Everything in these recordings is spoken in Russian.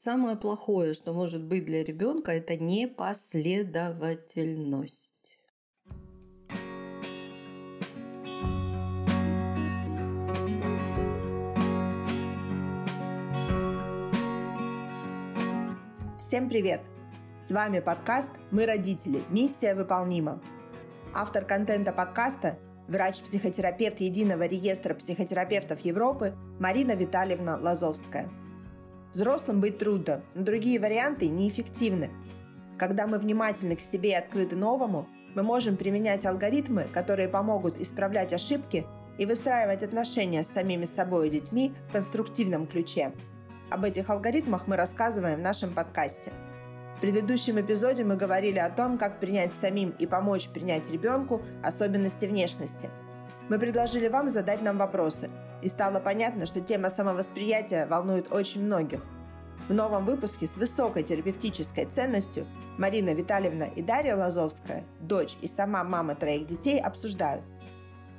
Самое плохое, что может быть для ребенка, это непоследовательность. Всем привет! С вами подкаст «Мы родители. Миссия выполнима». Автор контента подкаста – врач-психотерапевт Единого реестра психотерапевтов Европы Марина Витальевна Лазовская – Взрослым быть трудно, но другие варианты неэффективны. Когда мы внимательны к себе и открыты новому, мы можем применять алгоритмы, которые помогут исправлять ошибки и выстраивать отношения с самими собой и детьми в конструктивном ключе. Об этих алгоритмах мы рассказываем в нашем подкасте. В предыдущем эпизоде мы говорили о том, как принять самим и помочь принять ребенку особенности внешности. Мы предложили вам задать нам вопросы – и стало понятно, что тема самовосприятия волнует очень многих. В новом выпуске с высокой терапевтической ценностью Марина Витальевна и Дарья Лазовская, дочь и сама мама троих детей, обсуждают,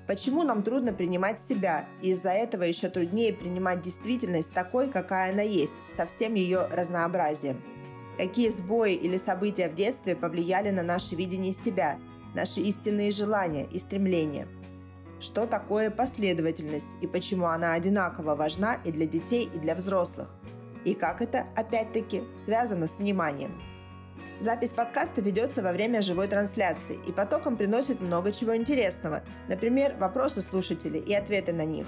почему нам трудно принимать себя, и из-за этого еще труднее принимать действительность такой, какая она есть, со всем ее разнообразием. Какие сбои или события в детстве повлияли на наше видение себя, наши истинные желания и стремления – что такое последовательность и почему она одинаково важна и для детей, и для взрослых, и как это, опять-таки, связано с вниманием. Запись подкаста ведется во время живой трансляции и потоком приносит много чего интересного, например, вопросы слушателей и ответы на них.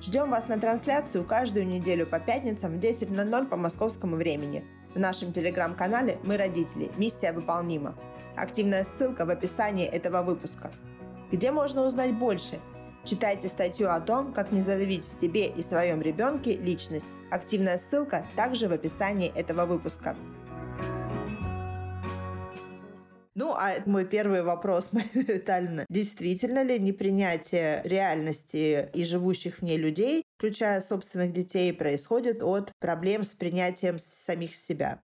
Ждем вас на трансляцию каждую неделю по пятницам в 10.00 по московскому времени. В нашем телеграм-канале «Мы родители. Миссия выполнима». Активная ссылка в описании этого выпуска – где можно узнать больше? Читайте статью о том, как не задавить в себе и своем ребенке личность. Активная ссылка также в описании этого выпуска. Ну, а мой первый вопрос, Марина Витальевна. Действительно ли непринятие реальности и живущих в ней людей, включая собственных детей, происходит от проблем с принятием самих себя?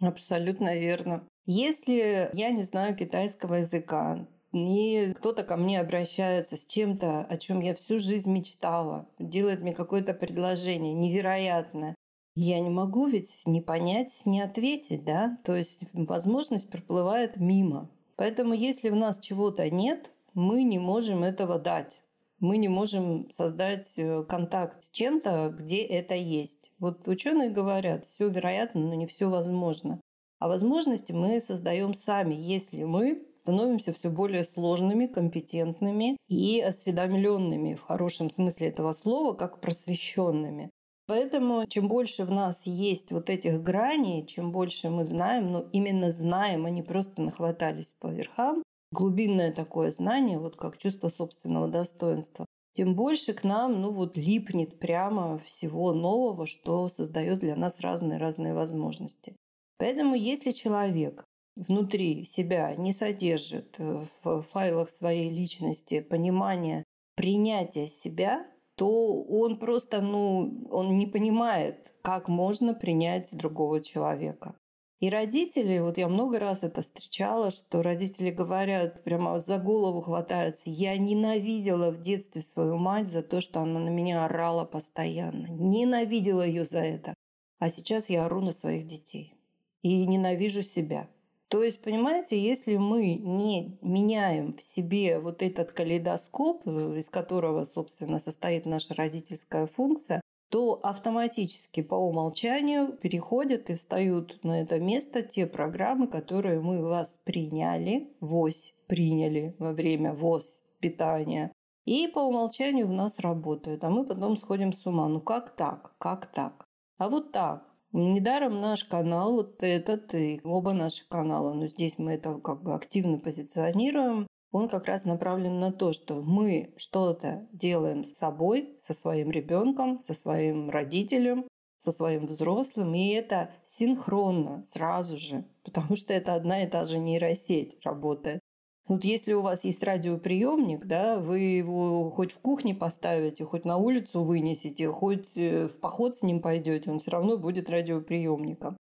Абсолютно верно. Если я не знаю китайского языка, и кто-то ко мне обращается с чем-то, о чем я всю жизнь мечтала, делает мне какое-то предложение невероятное. Я не могу ведь не понять, не ответить, да? То есть возможность проплывает мимо. Поэтому если в нас чего-то нет, мы не можем этого дать. Мы не можем создать э, контакт с чем-то, где это есть. Вот ученые говорят, все вероятно, но не все возможно. А возможности мы создаем сами, если мы становимся все более сложными, компетентными и осведомленными в хорошем смысле этого слова, как просвещенными. Поэтому чем больше в нас есть вот этих граней, чем больше мы знаем, но именно знаем, а не просто нахватались по верхам, глубинное такое знание, вот как чувство собственного достоинства, тем больше к нам ну вот липнет прямо всего нового, что создает для нас разные-разные возможности. Поэтому если человек внутри себя не содержит э, в файлах своей личности понимания принятия себя, то он просто, ну, он не понимает, как можно принять другого человека. И родители, вот я много раз это встречала, что родители говорят, прямо за голову хватаются. Я ненавидела в детстве свою мать за то, что она на меня орала постоянно. Ненавидела ее за это. А сейчас я ору на своих детей. И ненавижу себя. То есть, понимаете, если мы не меняем в себе вот этот калейдоскоп, э, из которого, собственно, состоит наша родительская функция, то автоматически по умолчанию переходят и встают на это место те программы, которые мы восприняли, ВОЗ приняли во время ВОЗ питания, и по умолчанию в нас работают, а мы потом сходим с ума. Ну как так? Как так? А вот так. Недаром наш канал, вот этот и оба наши канала, но здесь мы это как бы активно позиционируем, он как раз направлен на то, что мы что-то делаем с собой, со своим ребенком, со своим родителем, со своим взрослым, и это синхронно сразу же, потому что это одна и та же нейросеть работает. Вот если у вас есть радиоприемник, да, вы его хоть в кухне поставите, хоть на улицу вынесете, хоть э, в поход с ним пойдете, он все равно будет радиоприемником.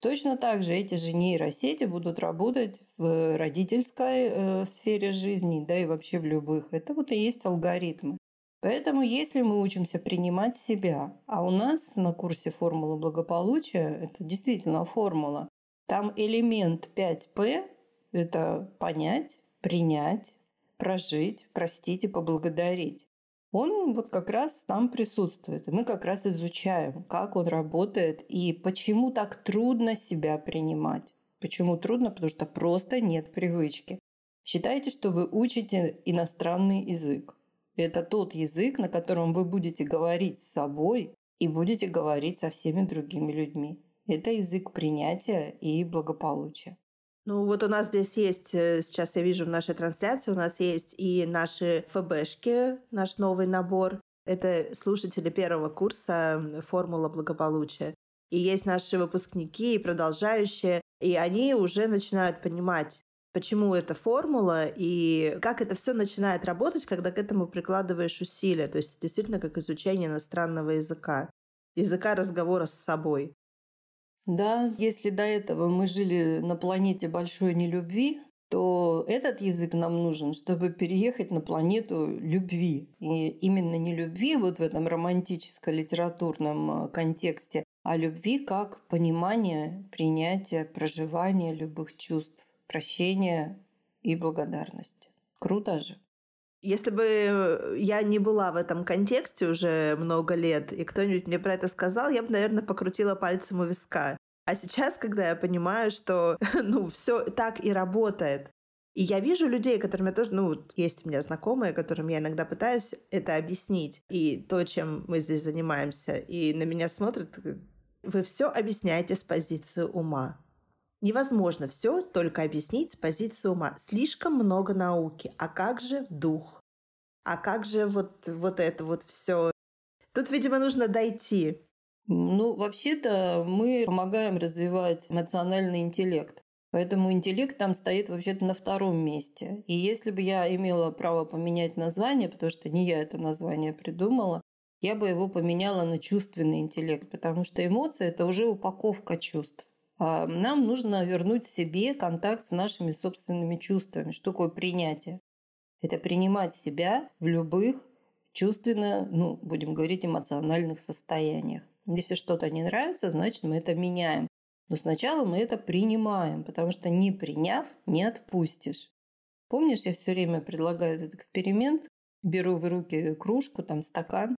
Точно так же эти же нейросети будут работать в родительской э, сфере жизни, да и вообще в любых. Это вот и есть алгоритмы. Поэтому если мы учимся принимать себя, а у нас на курсе формула благополучия, это действительно формула, там элемент 5П – это понять, принять, прожить, простить и поблагодарить. Он вот как раз там присутствует. Мы как раз изучаем, как он работает и почему так трудно себя принимать. Почему трудно? Потому что просто нет привычки. Считайте, что вы учите иностранный язык. Это тот язык, на котором вы будете говорить с собой и будете говорить со всеми другими людьми. Это язык принятия и благополучия. Ну вот у нас здесь есть, э, сейчас я вижу в нашей трансляции, у нас есть и наши ФБшки, наш новый набор. Это слушатели первого курса «Формула благополучия». И есть наши выпускники и продолжающие, и они уже начинают понимать, почему эта формула и как это все начинает работать, когда к этому прикладываешь усилия. То есть действительно как изучение иностранного языка, языка разговора с собой. Да, если до этого мы жили на планете большой нелюбви, то этот язык нам нужен, чтобы переехать на планету любви. И именно не любви вот в этом романтическо-литературном э, контексте, а любви как понимание, принятие, проживание любых чувств прощение и благодарность. Круто же. Если бы я не была в этом контексте уже много лет, и кто-нибудь мне про это сказал, я бы, наверное, покрутила пальцем у виска. А сейчас, когда я понимаю, что ну, все так и работает, и я вижу людей, которыми тоже, ну, есть у меня знакомые, которым я иногда пытаюсь это объяснить. И то, чем мы здесь занимаемся. И на меня смотрят, вы все объясняете с позиции ума. Невозможно все только объяснить с позиции ума. Слишком много науки. А как же дух? А как же вот, вот это вот все? Тут, видимо, нужно дойти. Ну, вообще-то мы помогаем развивать эмоциональный интеллект. Поэтому интеллект там стоит вообще-то на втором месте. И если бы я имела право поменять название, потому что не я это название придумала, я бы его поменяла на чувственный интеллект, потому что эмоции – это уже упаковка чувств. А, нам нужно вернуть себе контакт с нашими собственными чувствами. Что такое принятие? Это принимать себя в любых чувственно, ну, будем говорить, эмоциональных состояниях. Если что-то не нравится, значит, мы это меняем. Но сначала мы это принимаем, потому что не приняв, не отпустишь. Помнишь, я все время предлагаю этот эксперимент, беру в руки кружку, там стакан,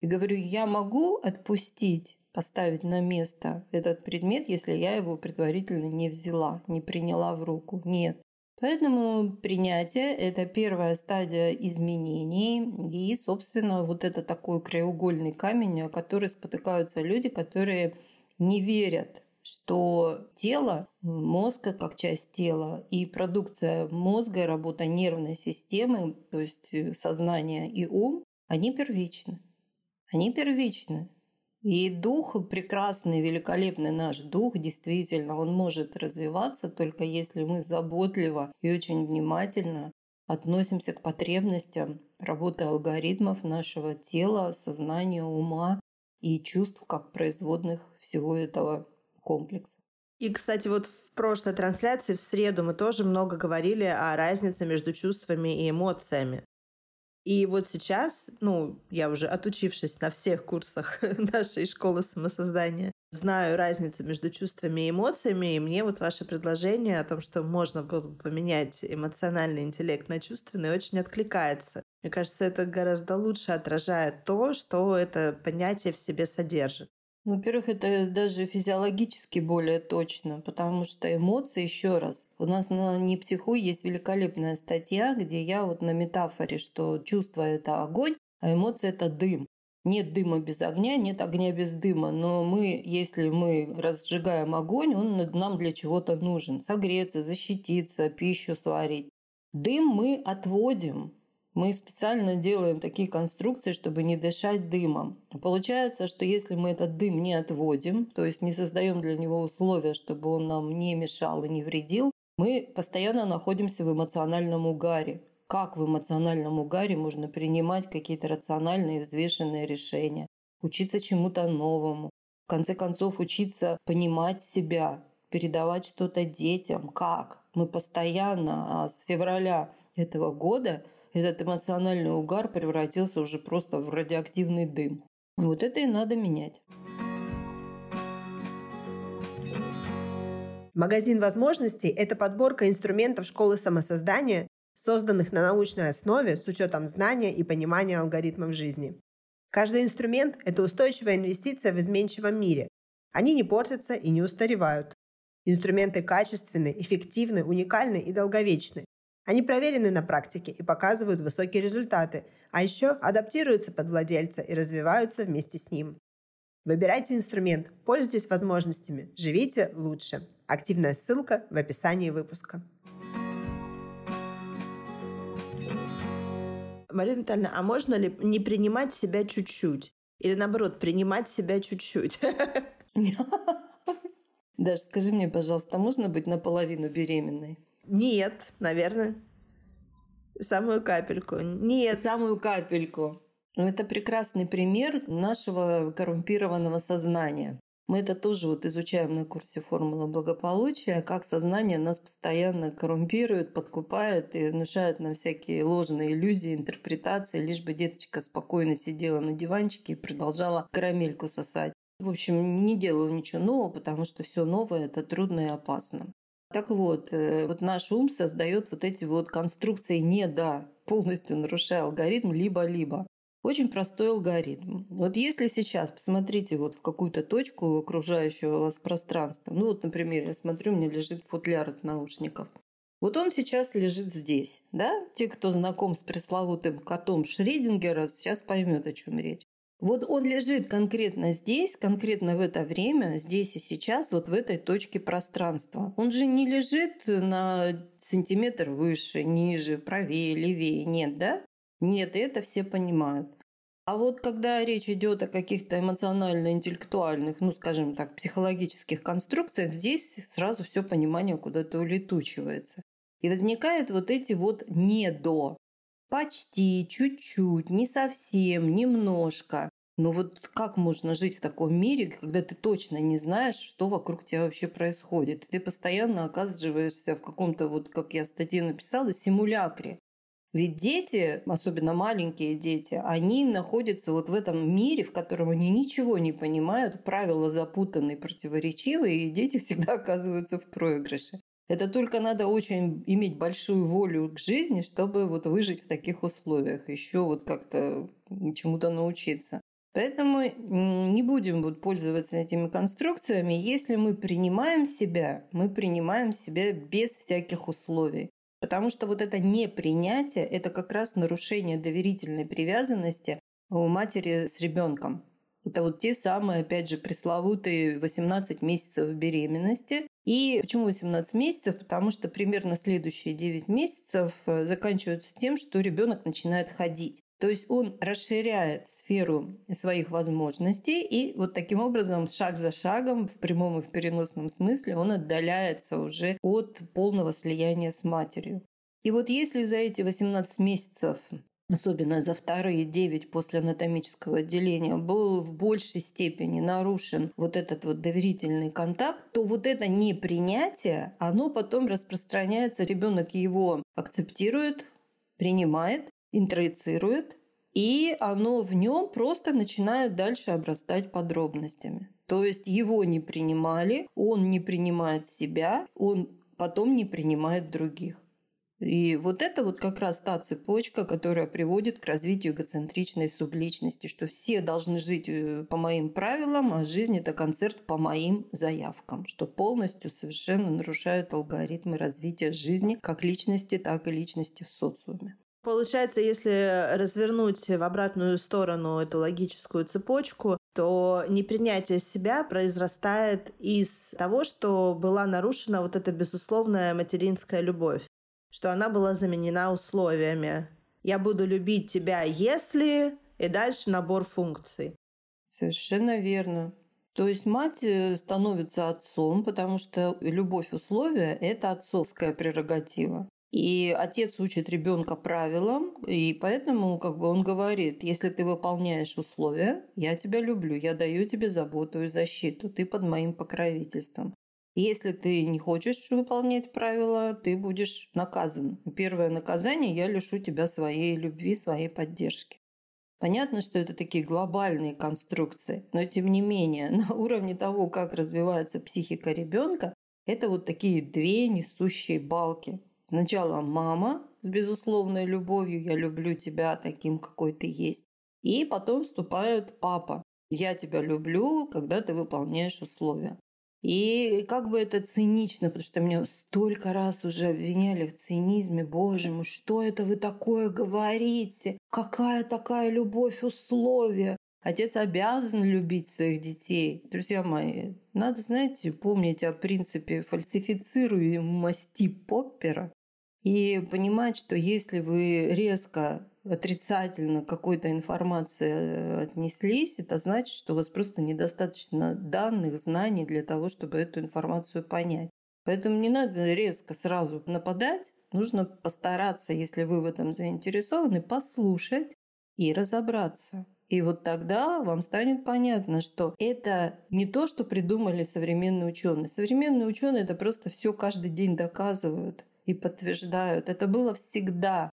и говорю, я могу отпустить поставить на место этот предмет, если я его предварительно не взяла, не приняла в руку. Нет. Поэтому принятие – это первая стадия изменений. И, собственно, вот это такой краеугольный камень, о который спотыкаются люди, которые не верят что тело, мозг как часть тела и продукция мозга, работа нервной системы, то есть сознание и ум, они первичны. Они первичны. И дух прекрасный, великолепный наш дух, действительно, он может развиваться только если мы заботливо и очень внимательно относимся к потребностям работы алгоритмов нашего тела, сознания, ума и чувств как производных всего этого комплекса. И, кстати, вот в прошлой трансляции в среду мы тоже много говорили о разнице между чувствами и эмоциями. И вот сейчас, ну, я уже отучившись на всех курсах нашей школы самосоздания, знаю разницу между чувствами и эмоциями, и мне вот ваше предложение о том, что можно было бы поменять эмоциональный интеллект на чувственный, очень откликается. Мне кажется, это гораздо лучше отражает то, что это понятие в себе содержит. Во-первых, это даже физиологически более точно, потому что эмоции, еще раз, у нас на «Не психуй» есть великолепная статья, где я вот на метафоре, что чувство – это огонь, а эмоции – это дым. Нет дыма без огня, нет огня без дыма. Но мы, если мы разжигаем огонь, он нам для чего-то нужен. Согреться, защититься, пищу сварить. Дым мы отводим, мы специально делаем такие конструкции, чтобы не дышать дымом. Получается, что если мы этот дым не отводим, то есть не создаем для него условия, чтобы он нам не мешал и не вредил, мы постоянно находимся в эмоциональном угаре. Как в эмоциональном угаре можно принимать какие-то рациональные взвешенные решения, учиться чему-то новому, в конце концов учиться понимать себя, передавать что-то детям. Как? Мы постоянно а с февраля этого года этот эмоциональный угар превратился уже просто в радиоактивный дым. Вот это и надо менять. Магазин возможностей – это подборка инструментов школы самосоздания, созданных на научной основе с учетом знания и понимания алгоритмов жизни. Каждый инструмент – это устойчивая инвестиция в изменчивом мире. Они не портятся и не устаревают. Инструменты качественны, эффективны, уникальны и долговечны. Они проверены на практике и показывают высокие результаты, а еще адаптируются под владельца и развиваются вместе с ним. Выбирайте инструмент, пользуйтесь возможностями, живите лучше. Активная ссылка в описании выпуска. Марина Витальевна, а можно ли не принимать себя чуть-чуть? Или наоборот, принимать себя чуть-чуть? Даже скажи мне, пожалуйста, можно быть наполовину беременной? Нет, наверное. Самую капельку. Нет. Самую капельку. Это прекрасный пример нашего коррумпированного сознания. Мы это тоже вот изучаем на курсе «Формула благополучия», как сознание нас постоянно коррумпирует, подкупает и внушает нам всякие ложные иллюзии, интерпретации, лишь бы деточка спокойно сидела на диванчике и продолжала карамельку сосать. В общем, не делала ничего нового, потому что все новое – это трудно и опасно. Так вот, э, вот наш ум создает вот эти вот конструкции не да, полностью нарушая алгоритм либо-либо. Очень простой алгоритм. Вот если сейчас посмотрите вот в какую-то точку окружающего вас пространства, ну вот, например, я смотрю, у меня лежит футляр от наушников. Вот он сейчас лежит здесь, да? Те, кто знаком с пресловутым котом Шридингера, сейчас поймет, о чем речь. Вот он лежит конкретно здесь, конкретно в это время, здесь и сейчас, вот в этой точке пространства. Он же не лежит на сантиметр выше, ниже, правее, левее, нет, да? Нет, это все понимают. А вот когда речь идет о каких-то эмоционально-интеллектуальных, ну, скажем так, психологических конструкциях, здесь сразу все понимание куда-то улетучивается. И возникают вот эти вот «не до». Почти, чуть-чуть, не совсем, немножко. Но вот как можно жить в таком мире, когда ты точно не знаешь, что вокруг тебя вообще происходит? Ты постоянно оказываешься в каком-то, вот как я в статье написала, симулякре. Ведь дети, особенно маленькие дети, они находятся вот в этом мире, в котором они ничего не понимают, правила запутанные, противоречивые, и дети всегда оказываются в проигрыше. Это только надо очень иметь большую волю к жизни, чтобы вот выжить в таких условиях, еще вот как-то чему-то научиться. Поэтому не будем вот пользоваться этими конструкциями. Если мы принимаем себя, мы принимаем себя без всяких условий. Потому что вот это непринятие – это как раз нарушение доверительной привязанности у матери с ребенком. Это вот те самые, опять же, пресловутые 18 месяцев беременности. И почему 18 месяцев? Потому что примерно следующие 9 месяцев э, заканчиваются тем, что ребенок начинает ходить. То есть он расширяет сферу своих возможностей, и вот таким образом, шаг за шагом, в прямом и в переносном смысле, он отдаляется уже от полного слияния с матерью. И вот если за эти 18 месяцев особенно за вторые 9 после анатомического отделения, был в большей степени нарушен вот этот вот доверительный контакт, то вот это непринятие, оно потом распространяется, ребенок его акцептирует, принимает, интроицирует, и оно в нем просто начинает дальше обрастать подробностями. То есть его не принимали, он не принимает себя, он потом не принимает других. И вот это вот как раз та цепочка, которая приводит к развитию эгоцентричной субличности, что все должны жить э, по моим правилам, а жизнь это концерт по моим заявкам, что полностью совершенно нарушает алгоритмы развития жизни как личности, так и личности в социуме. Получается, если развернуть в обратную сторону эту логическую цепочку, то непринятие себя произрастает из того, что была нарушена вот эта безусловная материнская любовь, что она была заменена условиями. Я буду любить тебя, если... И дальше набор функций. Совершенно верно. То есть мать э, становится отцом, потому что любовь условия – это отцовская прерогатива. И отец учит ребенка правилам, и поэтому как бы он говорит, если ты выполняешь условия, я тебя люблю, я даю тебе заботу и защиту, ты под моим покровительством. Если ты не хочешь выполнять правила, ты будешь наказан. Первое наказание – я лишу тебя своей любви, своей поддержки. Понятно, что это такие глобальные конструкции, но тем не менее на уровне того, как развивается психика ребенка, это вот такие две несущие балки. Сначала мама с безусловной любовью, я люблю тебя таким, какой ты есть. И потом вступает папа. Я тебя люблю, когда ты выполняешь условия. И как бы это цинично, потому что меня столько раз уже обвиняли в цинизме. Боже мой, что это вы такое говорите? Какая такая любовь условия? Отец обязан любить своих детей. Друзья мои, надо, знаете, помнить о принципе фальсифицируемости Поппера и понимать, что если вы резко отрицательно к какой-то информации э, отнеслись, это значит, что у вас просто недостаточно данных, знаний для того, чтобы эту информацию понять. Поэтому не надо резко сразу нападать, нужно постараться, если вы в этом заинтересованы, послушать и разобраться. И вот тогда вам станет понятно, что это не то, что придумали современные ученые. Современные ученые это просто все каждый день доказывают и подтверждают. Это было всегда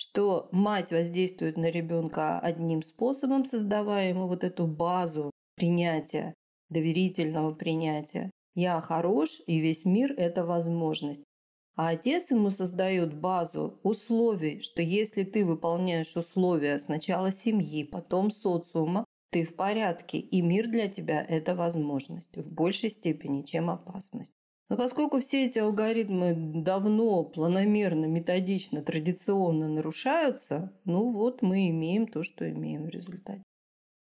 что мать воздействует на ребенка одним способом, создавая ему вот эту базу принятия, доверительного принятия. Я хорош, и весь мир – это возможность. А отец ему создает базу условий, что если ты выполняешь условия сначала семьи, потом социума, ты в порядке, и мир для тебя – это возможность в большей степени, чем опасность. Но поскольку все эти алгоритмы давно, планомерно, методично, традиционно нарушаются, ну вот мы имеем то, что имеем в результате.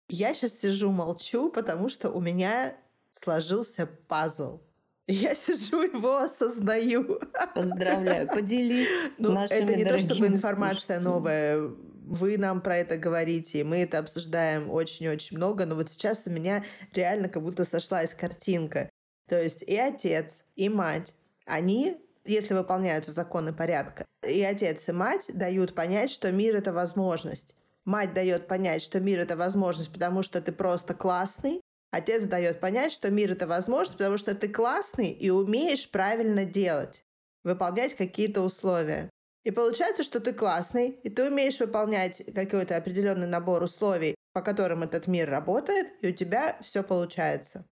Я сейчас сижу, молчу, потому что у меня сложился пазл. Я сижу, его осознаю. Поздравляю, поделись ну, с нашими Это не то, чтобы информация слушателями. новая. Вы нам про это говорите, и мы это обсуждаем очень-очень много, но вот сейчас у меня реально как будто сошлась картинка. То есть и отец, и мать, они если выполняются законы порядка. И отец, и мать дают понять, что мир — это возможность. Мать дает понять, что мир — это возможность, потому что ты просто классный. Отец дает понять, что мир — это возможность, потому что ты классный и умеешь правильно делать, выполнять какие-то условия. И получается, что ты классный, и ты умеешь выполнять какой-то определенный набор условий, по которым этот мир работает, и у тебя все получается.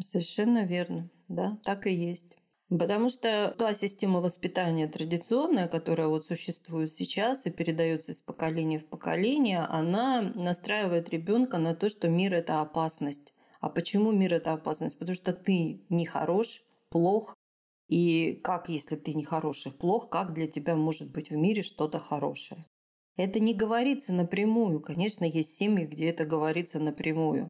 Совершенно верно, да, так и есть. Потому что та система воспитания традиционная, которая вот существует сейчас и передается из поколения в поколение, она настраивает ребенка на то, что мир это опасность. А почему мир это опасность? Потому что ты не хорош, плох. И как, если ты не хороший, плох, как для тебя может быть в мире что-то хорошее? Это не говорится напрямую. Конечно, есть семьи, где это говорится напрямую.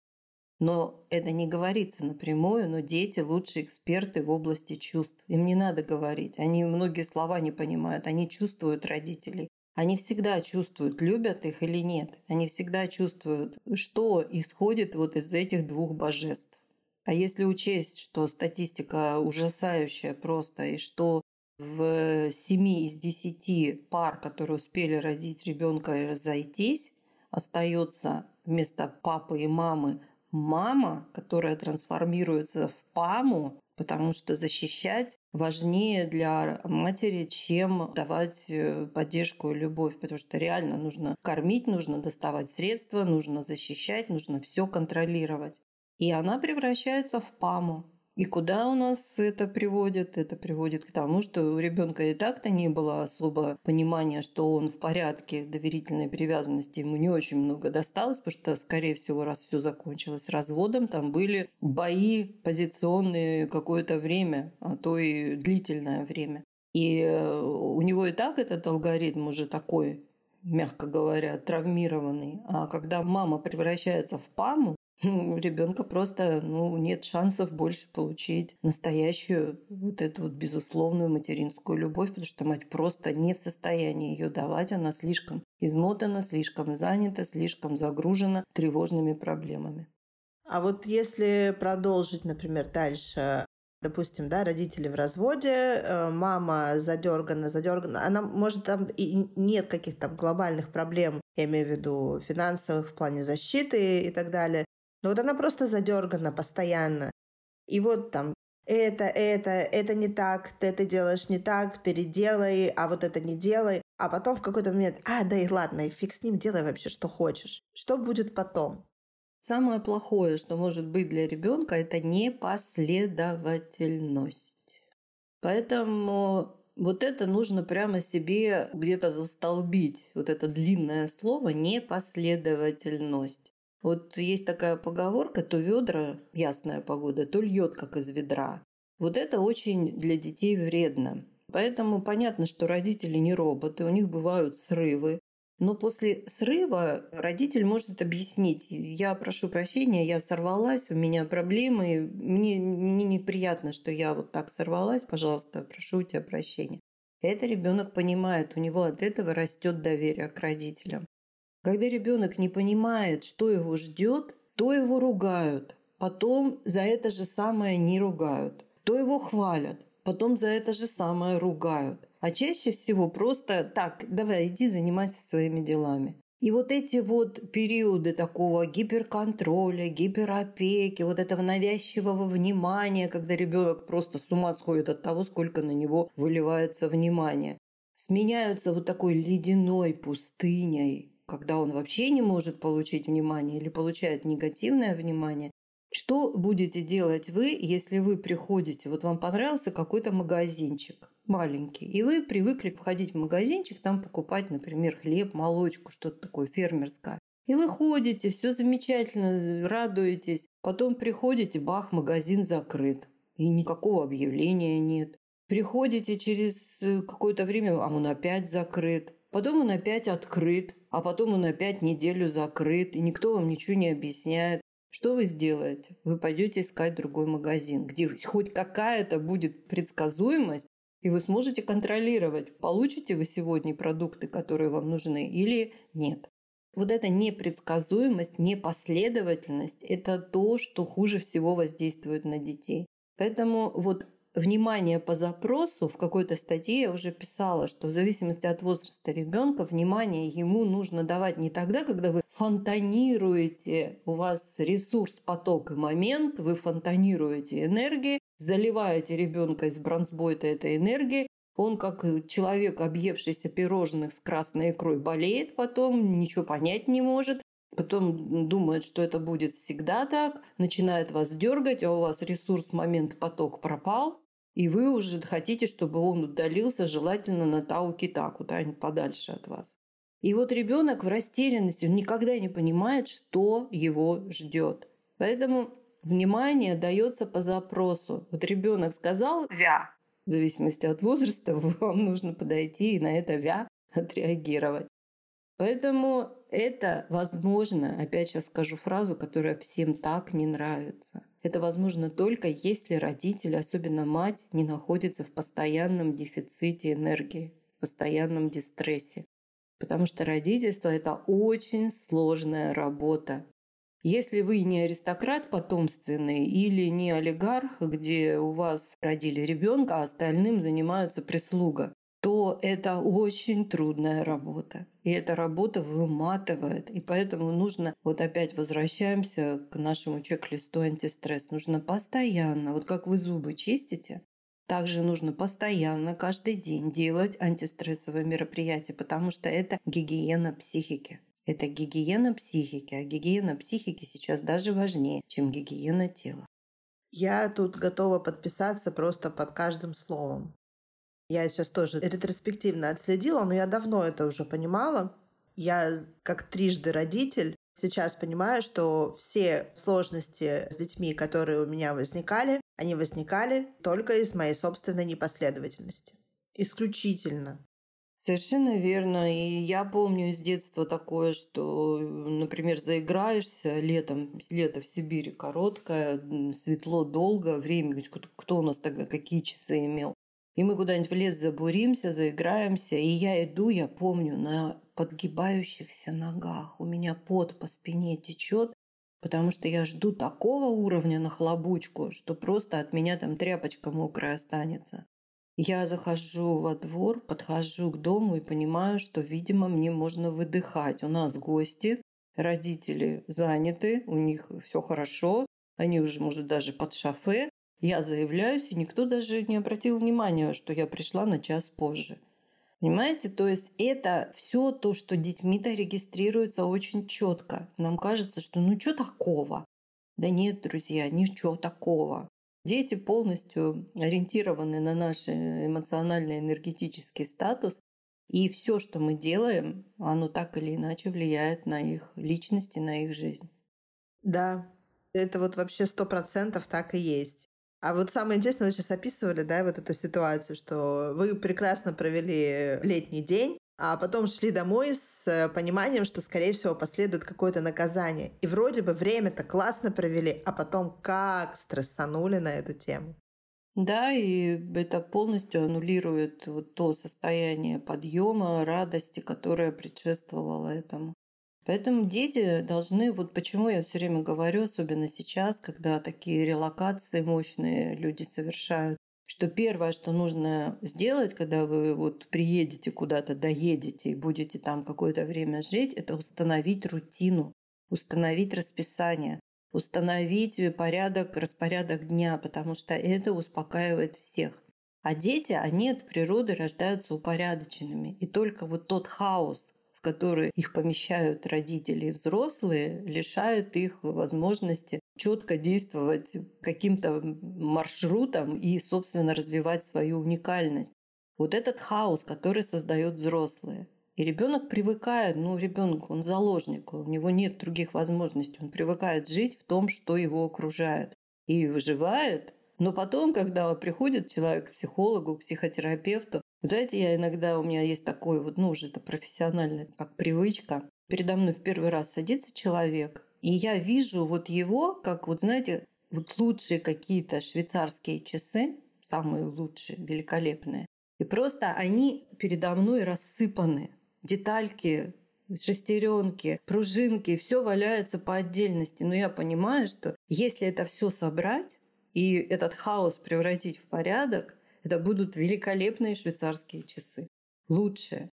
Но это не говорится напрямую, но дети лучшие эксперты в области чувств. Им не надо говорить. Они многие слова не понимают. Они чувствуют родителей. Они всегда чувствуют, любят их или нет. Они всегда чувствуют, что исходит вот из этих двух божеств. А если учесть, что статистика ужасающая просто, и что в 7 из 10 пар, которые успели родить ребенка и разойтись, остается вместо папы и мамы мама, которая трансформируется в паму, потому что защищать важнее для матери, чем давать э, поддержку и любовь, потому что реально нужно кормить, нужно доставать средства, нужно защищать, нужно все контролировать. И она превращается в паму. И куда у нас это приводит? Это приводит к тому, что у ребенка и так-то не было особо понимания, что он в порядке доверительной привязанности. Ему не очень много досталось, потому что, скорее всего, раз все закончилось разводом, там были бои позиционные какое-то время, а то и длительное время. И э, у него и так этот алгоритм уже такой мягко говоря, травмированный. А когда мама превращается в паму, у ребенка просто ну, нет шансов больше получить настоящую вот эту вот безусловную материнскую любовь, потому что мать просто не в состоянии ее давать, она слишком измотана, слишком занята, слишком загружена тревожными проблемами. А вот если продолжить, например, дальше, допустим, да, родители в разводе, э, мама задергана, задергана, она может там и нет каких-то глобальных проблем, я имею в виду финансовых в плане защиты и так далее, но вот она просто задергана постоянно. И вот там это, это, это не так, ты это делаешь не так, переделай, а вот это не делай. А потом в какой-то момент, а, да и ладно, и фиг с ним, делай вообще, что хочешь. Что будет потом? Самое плохое, что может быть для ребенка, это непоследовательность. Поэтому вот это нужно прямо себе где-то застолбить. Вот это длинное слово непоследовательность. Вот есть такая поговорка, то ведра, ясная погода, то льет, как из ведра. Вот это очень для детей вредно. Поэтому понятно, что родители не роботы, у них бывают срывы. Но после срыва родитель может объяснить, я прошу прощения, я сорвалась, у меня проблемы, мне, мне неприятно, что я вот так сорвалась, пожалуйста, прошу у тебя прощения. Это ребенок понимает, у него от этого растет доверие к родителям. Когда ребенок не понимает, что его ждет, то его ругают, потом за это же самое не ругают, то его хвалят, потом за это же самое ругают. А чаще всего просто так, давай, иди занимайся своими делами. И вот эти вот периоды такого гиперконтроля, гиперопеки, вот этого навязчивого внимания, когда ребенок просто с ума сходит от того, сколько на него выливается внимание, сменяются вот такой ледяной пустыней, когда он вообще не может получить внимание или получает негативное внимание, что будете делать вы, если вы приходите, вот вам понравился какой-то магазинчик маленький, и вы привыкли входить в магазинчик, там покупать, например, хлеб, молочку, что-то такое фермерское. И вы ходите, все замечательно, радуетесь. Потом приходите, бах, магазин закрыт. И никакого объявления нет. Приходите через э, какое-то время, а он опять закрыт. Потом он опять открыт, а потом он опять неделю закрыт, и никто вам ничего не объясняет. Что вы сделаете? Вы пойдете искать другой магазин, где хоть какая-то будет предсказуемость, и вы сможете контролировать, получите вы сегодня продукты, которые вам нужны, или нет. Вот эта непредсказуемость, непоследовательность – это то, что хуже всего воздействует на детей. Поэтому вот внимание по запросу в какой-то статье я уже писала, что в зависимости от возраста ребенка внимание ему нужно давать не тогда, когда вы фонтанируете, у вас ресурс, поток и момент, вы фонтанируете энергией, заливаете ребенка из бронзбойта этой энергией, он, как человек, объевшийся пирожных с красной икрой, болеет потом, ничего понять не может, потом думает, что это будет всегда так, начинает вас дергать, а у вас ресурс, момент, поток пропал, и вы уже хотите, чтобы он удалился, желательно на Тау-Кита, куда-нибудь подальше от вас. И вот ребенок в растерянности, он никогда не понимает, что его ждет. Поэтому внимание дается по запросу. Вот ребенок сказал «вя», в зависимости от возраста, вам нужно подойти и на это «вя» отреагировать. Поэтому это возможно, опять сейчас скажу фразу, которая всем так не нравится. Это возможно только если родитель, особенно мать, не находится в постоянном дефиците энергии, в постоянном дистрессе. Потому что родительство – это очень сложная работа. Если вы не аристократ потомственный или не олигарх, где у вас родили ребенка, а остальным занимаются прислуга, то это очень трудная работа. И эта работа выматывает. И поэтому нужно, вот опять возвращаемся к нашему чек-листу антистресс, нужно постоянно, вот как вы зубы чистите, также нужно постоянно, каждый день делать антистрессовые мероприятия, потому что это гигиена психики. Это гигиена психики, а гигиена психики сейчас даже важнее, чем гигиена тела. Я тут готова подписаться просто под каждым словом. Я сейчас тоже ретроспективно отследила, но я давно это уже понимала. Я как трижды родитель сейчас понимаю, что все сложности с детьми, которые у меня возникали, они возникали только из моей собственной непоследовательности. Исключительно. Совершенно верно. И я помню из детства такое, что, например, заиграешься летом, лето в Сибири короткое, светло долго, время, кто у нас тогда какие часы имел. И мы куда-нибудь в лес забуримся, заиграемся. И я иду, я помню, на подгибающихся ногах. У меня пот по спине течет, потому что я жду такого уровня на хлобучку, что просто от меня там тряпочка мокрая останется. Я захожу во двор, подхожу к дому и понимаю, что, видимо, мне можно выдыхать. У нас гости, родители заняты, у них все хорошо, они уже, может, даже под шофе, Я заявляюсь, и никто даже не обратил внимания, что я пришла на час позже. Понимаете, то есть это все то, что детьми-то регистрируется очень четко. Нам кажется, что ну что такого? Да нет, друзья, ничего такого. Дети полностью ориентированы на наш эмоциональный энергетический статус, и все, что мы делаем, оно так или иначе влияет на их личность и на их жизнь. Да, это вот вообще сто процентов так и есть. А вот самое интересное, вы сейчас описывали, да, вот эту ситуацию, что вы прекрасно провели летний день, а потом шли домой с пониманием, что, скорее всего, последует какое-то наказание. И вроде бы время-то классно провели, а потом как стрессанули на эту тему. Да, и это полностью аннулирует вот то состояние подъема, радости, которое предшествовало этому. Поэтому дети должны, вот почему я все время говорю, особенно сейчас, когда такие релокации мощные люди совершают, что первое, что нужно сделать, когда вы вот приедете куда-то, доедете и будете там какое-то время жить, это установить рутину, установить расписание, установить порядок, распорядок дня, потому что это успокаивает всех. А дети, они от природы рождаются упорядоченными. И только вот тот хаос, в который их помещают родители и взрослые, лишает их возможности четко действовать каким-то маршрутом и, собственно, развивать свою уникальность. Вот этот хаос, который создают взрослые. И ребенок привыкает, ну, ребенок, он заложник, у него нет других возможностей, он привыкает жить в том, что его окружает. И выживает, но потом, когда приходит человек к психологу, к психотерапевту, знаете, я иногда, у меня есть такое вот, ну, уже это профессиональная как привычка. Передо мной в первый раз садится человек, и я вижу вот его, как вот, знаете, вот лучшие какие-то швейцарские часы, самые лучшие, великолепные. И просто они передо мной рассыпаны. Детальки, шестеренки, пружинки, все валяется по отдельности. Но я понимаю, что если это все собрать и этот хаос превратить в порядок, это будут великолепные швейцарские часы. Лучшие.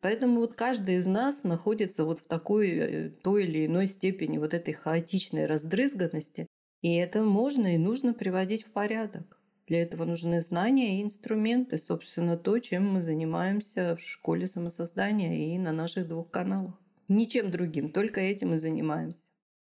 Поэтому вот каждый из нас находится вот в такой э, той или иной степени вот этой хаотичной раздрызганности, и это можно и нужно приводить в порядок. Для этого нужны знания и инструменты, собственно, то, чем мы занимаемся в школе самосоздания и на наших двух каналах. Ничем другим, только этим и занимаемся.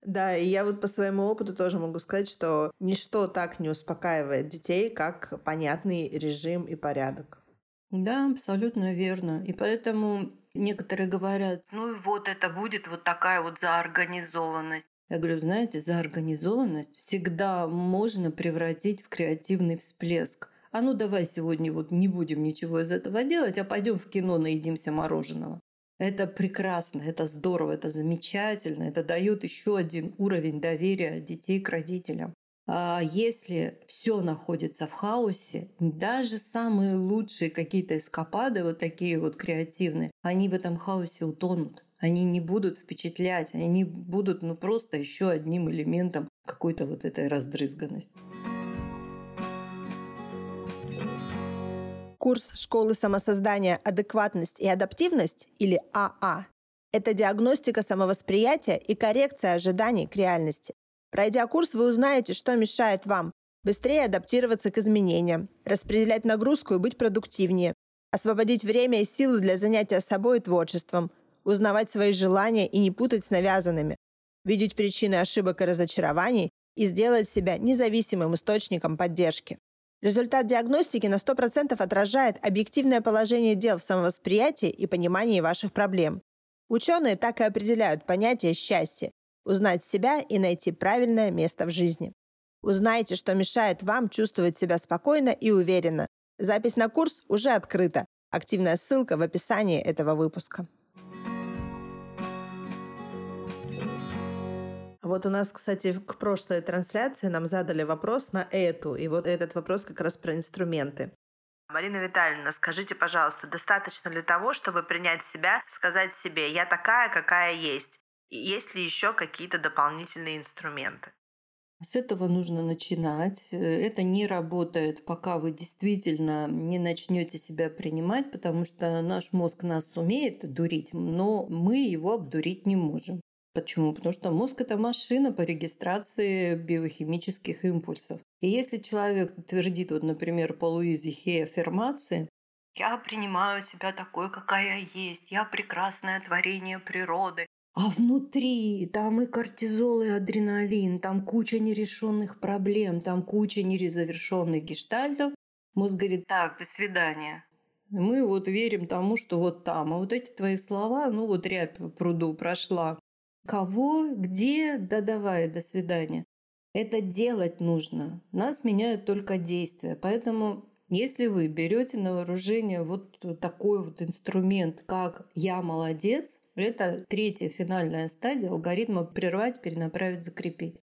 Да, и я вот по своему опыту тоже могу сказать, что ничто так не успокаивает детей, как понятный режим и порядок. Да, абсолютно верно. И поэтому некоторые говорят, ну вот это будет вот такая вот заорганизованность. Я говорю, знаете, заорганизованность всегда можно превратить в креативный всплеск. А ну давай сегодня вот не будем ничего из этого делать, а пойдем в кино наедимся мороженого. Это прекрасно, это здорово, это замечательно, это дает еще один уровень доверия детей к родителям. А если все находится в хаосе, даже самые лучшие какие-то эскапады, вот такие вот креативные, они в этом хаосе утонут. Они не будут впечатлять, они будут ну просто еще одним элементом какой-то вот этой раздрызганности. Курс школы самосоздания «Адекватность и адаптивность» или АА а – это диагностика самовосприятия и коррекция ожиданий к реальности. Пройдя курс, вы узнаете, что мешает вам быстрее адаптироваться к изменениям, распределять нагрузку и быть продуктивнее, освободить время и силы для занятия собой и творчеством, узнавать свои желания и не путать с навязанными, видеть причины ошибок и разочарований и сделать себя независимым источником поддержки. Результат диагностики на 100% отражает объективное положение дел в самовосприятии и понимании ваших проблем. Ученые так и определяют понятие счастья узнать себя и найти правильное место в жизни. Узнайте, что мешает вам чувствовать себя спокойно и уверенно. Запись на курс уже открыта. Активная ссылка в описании этого выпуска. Вот у нас, кстати, к прошлой трансляции нам задали вопрос на эту, и вот этот вопрос как раз про инструменты. Марина Витальевна, скажите, пожалуйста, достаточно ли того, чтобы принять себя, сказать себе «я такая, какая есть», есть ли еще какие-то дополнительные инструменты? С этого нужно начинать. Э, это не работает, пока вы действительно не начнете себя принимать, потому что наш мозг нас умеет дурить, но мы его обдурить не можем. Почему? Потому что мозг – это машина по регистрации биохимических импульсов. И если человек твердит, вот, например, по Луизе Хей аффирмации, «Я принимаю себя такой, какая я есть, я прекрасное творение природы», а внутри там и кортизол, и адреналин, там куча нерешенных проблем, там куча незавершенных гештальтов. Мозг говорит, так, до свидания. Мы вот верим тому, что вот там. А вот эти твои слова, ну вот рябь пруду прошла. Кого, где, да давай, до свидания. Это делать нужно. Нас меняют только действия. Поэтому если вы берете на вооружение вот такой вот инструмент, как «я молодец», это третья финальная стадия алгоритма «прервать, перенаправить, закрепить».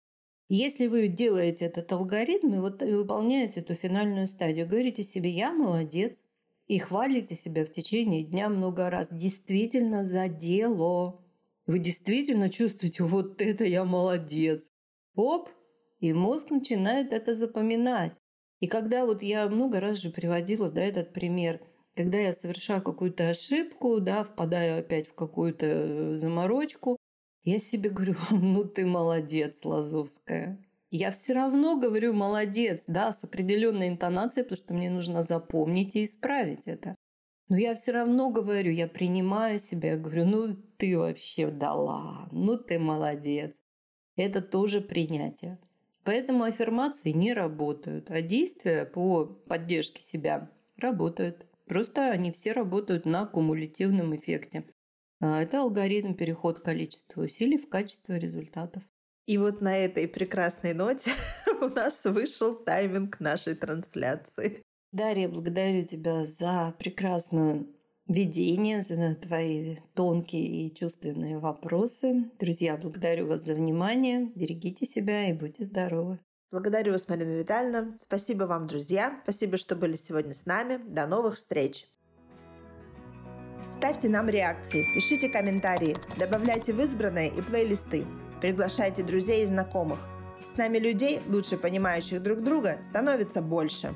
Если вы делаете этот алгоритм и вот выполняете эту финальную стадию, говорите себе «я молодец», и хвалите себя в течение дня много раз, действительно за дело. Вы действительно чувствуете, вот это я молодец. Оп, и мозг начинает это запоминать. И когда вот я много раз же приводила да, этот пример, когда я совершаю какую-то ошибку, да, впадаю опять в какую-то э, заморочку, я себе говорю, ну ты молодец, Лазовская. Я все равно говорю молодец, да, с определенной интонацией, потому что мне нужно запомнить и исправить это. Но я все равно говорю, я принимаю себя, я говорю, ну ты вообще дала, ну ты молодец. Это тоже принятие. Поэтому аффирмации не работают, а действия по поддержке себя работают. Просто они все работают на кумулятивном эффекте. А это алгоритм переход количества усилий в качество результатов. И вот на этой прекрасной ноте у нас вышел тайминг нашей трансляции. Дарья, благодарю тебя за прекрасное ведение, за твои тонкие и чувственные вопросы. Друзья, благодарю вас за внимание. Берегите себя и будьте здоровы. Благодарю вас, Марина Витальевна. Спасибо вам, друзья. Спасибо, что были сегодня с нами. До новых встреч. Ставьте нам реакции, пишите комментарии, добавляйте в избранные и плейлисты. Приглашайте друзей и знакомых. С нами людей, лучше понимающих друг друга, становится больше.